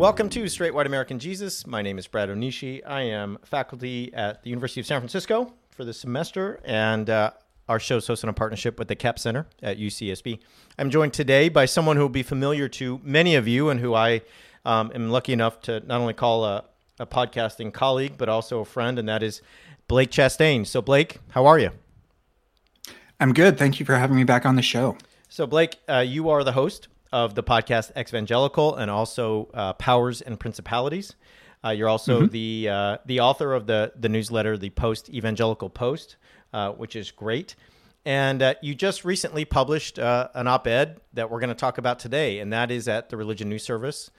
Welcome to Straight White American Jesus. My name is Brad Onishi. I am faculty at the University of San Francisco for this semester, and uh, our show is hosted in a partnership with the Capps Center at UCSB. I'm joined today by someone who will be familiar to many of you and who I um, am lucky enough to not only call a, a podcasting colleague, but also a friend, and that is Blake Chastain. So, Blake, how are you? I'm good. Thank you for having me back on the show. So, Blake, uh, you are the host of the podcast Exvangelical and also uh, Powers and Principalities. Uh, you're also mm-hmm. the uh, the author of the the newsletter, the Post Evangelical Post, uh, which is great. And uh, you just recently published uh, an op-ed that we're going to talk about today, and that is at the Religion News Service,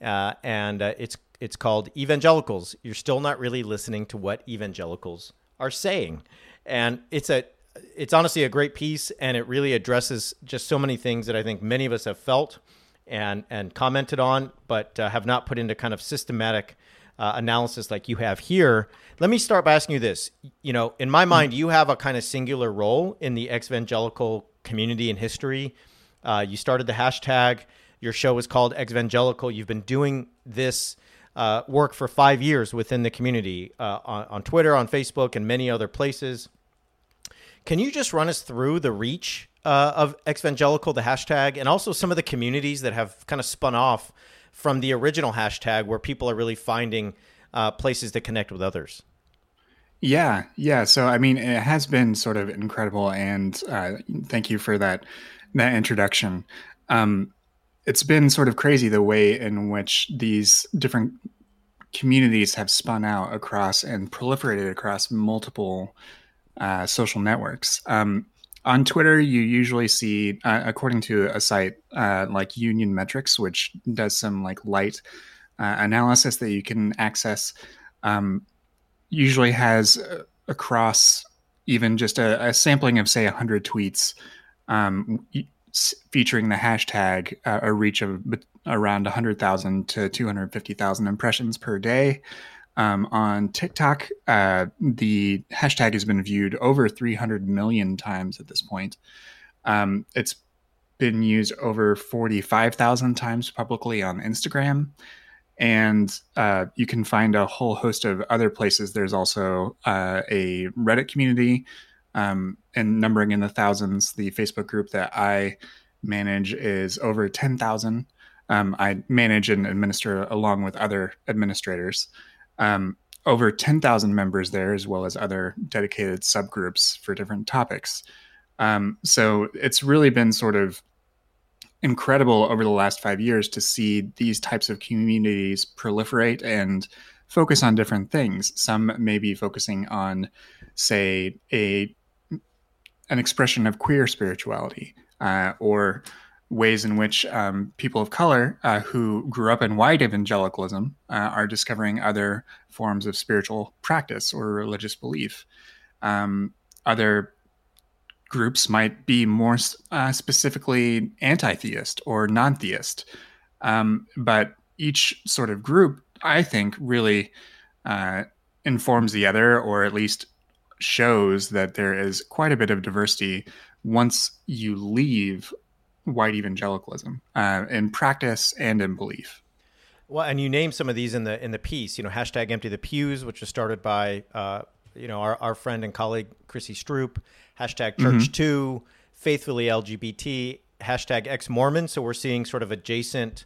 and it's it's called Evangelicals. You're still not really listening to what evangelicals are saying, and it's a it's honestly a great piece, and it really addresses just so many things that I think many of us have felt and and commented on, but uh, have not put into kind of systematic uh, analysis like you have here. Let me start by asking you this. You know, in my mind, you have a kind of singular role in the evangelical community and history. Uh, you started the hashtag. Your show is called Exvangelical. You've been doing this uh, work for five years within the community uh, on, on Twitter, on Facebook, and many other places. Can you just run us through the reach uh, of exvangelical, the hashtag, and also some of the communities that have kind of spun off from the original hashtag where people are really finding uh, places to connect with others? Yeah, yeah. So I mean, it has been sort of incredible, and uh, thank you for that that introduction. Um, it's been sort of crazy the way in which these different communities have spun out across and proliferated across multiple uh, social networks. Um, on Twitter, you usually see, uh, according to a site uh, like Union Metrics, which does some like light uh, analysis that you can access, um, usually has uh, across even just a, a, sampling of say 100 tweets um, featuring the hashtag a reach of around 100,000 to 250,000 impressions per day. Um, on TikTok, uh, the hashtag has been viewed over 300 million times at this point. Um, it's been used over 45,000 times publicly on Instagram. And uh, you can find a whole host of other places. There's also uh, a Reddit community um, and numbering in the thousands. The Facebook group that I manage is over 10,000. Um, I manage and administer along with other administrators um, over 10,000 members there, as well as other dedicated subgroups for different topics. Um, so it's really been sort of incredible over the last five years to see these types of communities proliferate and focus on different things. Some may be focusing on, say, a an expression of queer spirituality, uh, or ways in which um, people of color uh, who grew up in white evangelicalism uh, are discovering other forms of spiritual practice or religious belief. Um, other groups might be more uh, specifically anti theist or non theist. Um, but each sort of group, I think, really uh, informs the other, or at least shows that there is quite a bit of diversity once you leave white evangelicalism uh, in practice and in belief. Well, and you name some of these in the in the piece. You know, hashtag empty the pews, which was started by uh, you know our, our friend and colleague Chrissy Stroop. Hashtag Church mm-hmm. Too, faithfully LGBT. Hashtag ex Mormon. So we're seeing sort of adjacent,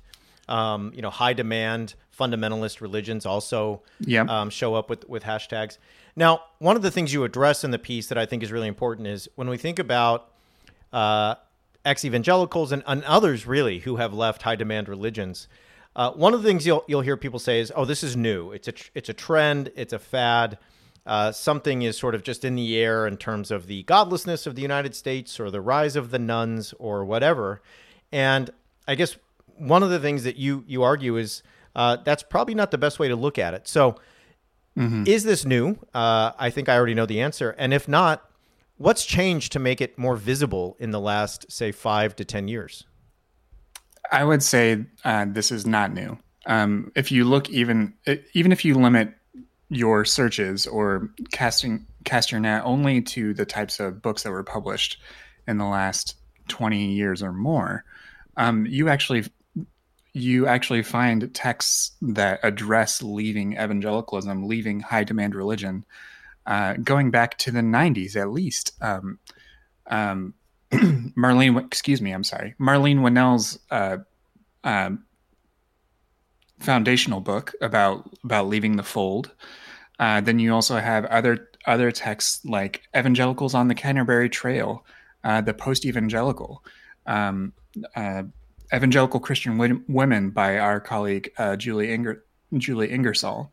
um, you know, high demand fundamentalist religions also yep. um, show up with with hashtags. Now, one of the things you address in the piece that I think is really important is when we think about uh, ex evangelicals and, and others really who have left high demand religions. Uh, one of the things you'll you'll hear people say is, "Oh, this is new. It's a it's a trend. It's a fad. Uh, something is sort of just in the air in terms of the godlessness of the United States or the rise of the nones or whatever." And I guess one of the things that you you argue is uh, that's probably not the best way to look at it. So, mm-hmm. is this new? Uh, I think I already know the answer. And if not, what's changed to make it more visible in the last, say, five to 10 years? I would say uh, this is not new. Um, if you look even even if you limit your searches or casting cast your net only to the types of books that were published in the last 20 years or more, um, you actually you actually find texts that address leaving evangelicalism, leaving high demand religion, uh, going back to the 90s at least. Um, um, Marlene, excuse me, I'm sorry, Marlene Winell's uh, um, foundational book about about leaving the fold. Uh, then you also have other other texts like Evangelicals on the Canterbury Trail, uh, the Post Evangelical, um, uh, Evangelical Christian Women by our colleague uh, Julie Inger- Julie Ingersoll,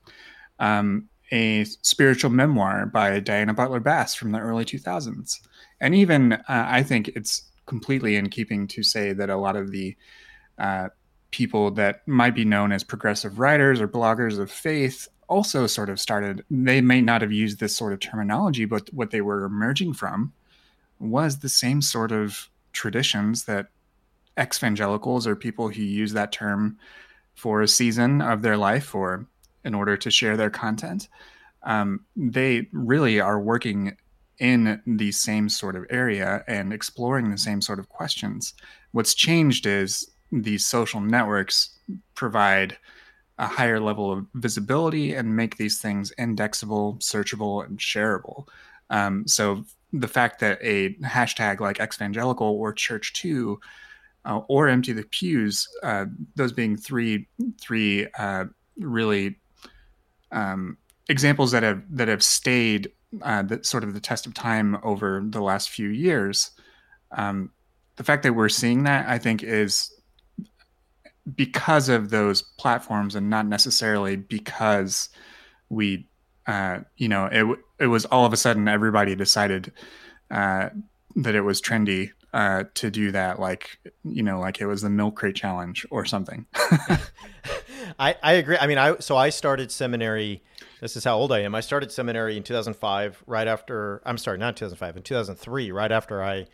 um, a spiritual memoir by Diana Butler Bass from the early 2000s, and even uh, I think it's completely in keeping to say that a lot of the uh, people that might be known as progressive writers or bloggers of faith also sort of started they may not have used this sort of terminology but what they were emerging from was the same sort of traditions that ex-evangelicals or people who use that term for a season of their life or in order to share their content um, they really are working in the same sort of area and exploring the same sort of questions what's changed is these social networks provide a higher level of visibility and make these things indexable, searchable, and shareable. Um, so the fact that a hashtag like exvangelical or church too uh, or empty the pews, uh, those being three three uh, really um, examples that have that have stayed uh, that sort of the test of time over the last few years. Um, the fact that we're seeing that, I think, is because of those platforms and not necessarily because we uh, you know it it was all of a sudden everybody decided uh, that it was trendy uh, to do that like you know like it was the milk crate challenge or something I, I agree i mean i so i started seminary this is how old i am i started seminary in 2005 right after i'm sorry not 2005 in 2003 right after i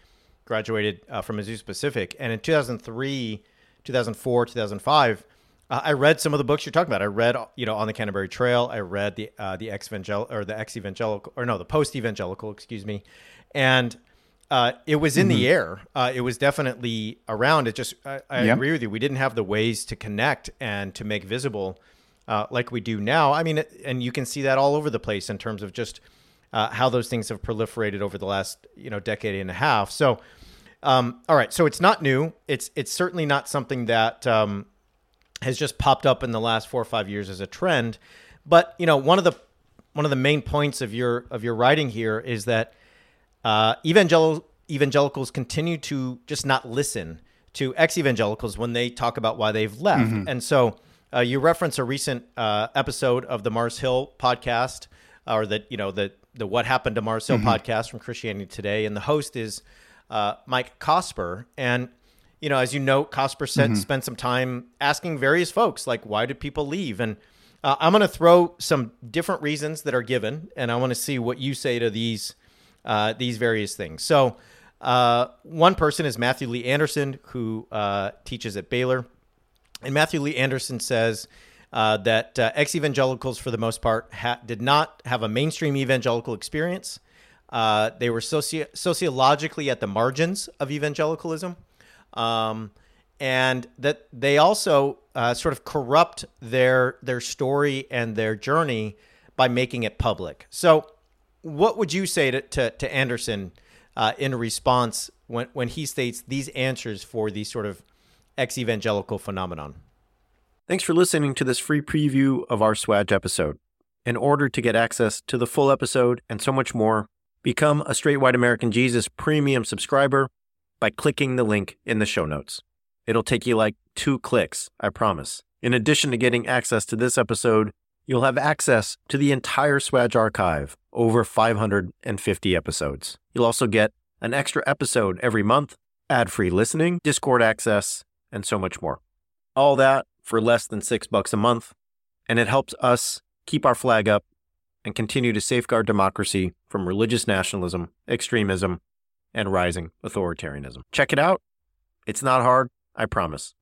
graduated uh, from azusa pacific and in 2003 2004, 2005, uh, I read some of the books you're talking about. I read, you know, on the Canterbury Trail. I read the uh, the ex evangel or the ex evangelical or no, the post evangelical, excuse me, and uh, it was in mm-hmm. the air. Uh, it was definitely around. It just, I, I yep. agree with you. We didn't have the ways to connect and to make visible uh, like we do now. I mean, and you can see that all over the place in terms of just uh, how those things have proliferated over the last, you know, decade and a half. So um, all right, so it's not new. It's it's certainly not something that um, has just popped up in the last four or five years as a trend. But you know, one of the one of the main points of your of your writing here is that uh, evangel- evangelicals continue to just not listen to ex evangelicals when they talk about why they've left, mm-hmm. and so. Uh, you reference a recent uh, episode of the Mars Hill podcast, or the you know the the What Happened to Mars Hill mm-hmm. podcast from Christianity Today, and the host is uh, Mike Cosper. And, you know, as you know, Cosper said, mm-hmm. spent some time asking various folks, like, why did people leave? And uh, I'm going to throw some different reasons that are given, and I want to see what you say to these uh, these various things. So, uh, one person is Matthew Lee Anderson, who uh, teaches at Baylor, and Matthew Lee Anderson says uh, that uh, ex evangelicals, for the most part, ha- did not have a mainstream evangelical experience. Uh, they were soci- sociologically at the margins of evangelicalism. Um, and that they also sort of corrupt their their story and their journey by making it public. So, what would you say to to, to Anderson uh, in response when when he states these answers for these sort of ex evangelical phenomenon? Thanks for listening to this free preview of our Swag episode. In order to get access to the full episode and so much more, Become a Straight White American Jesus premium subscriber by clicking the link in the show notes. It'll take you like two clicks, I promise. In addition to getting access to this episode, you'll have access to the entire Swag archive, over 550 episodes. You'll also get an extra episode every month, ad free listening, Discord access, and so much more. All that for less than six bucks a month, and it helps us keep our flag up and continue to safeguard democracy from religious nationalism, extremism, and rising authoritarianism. Check it out. It's not hard, I promise.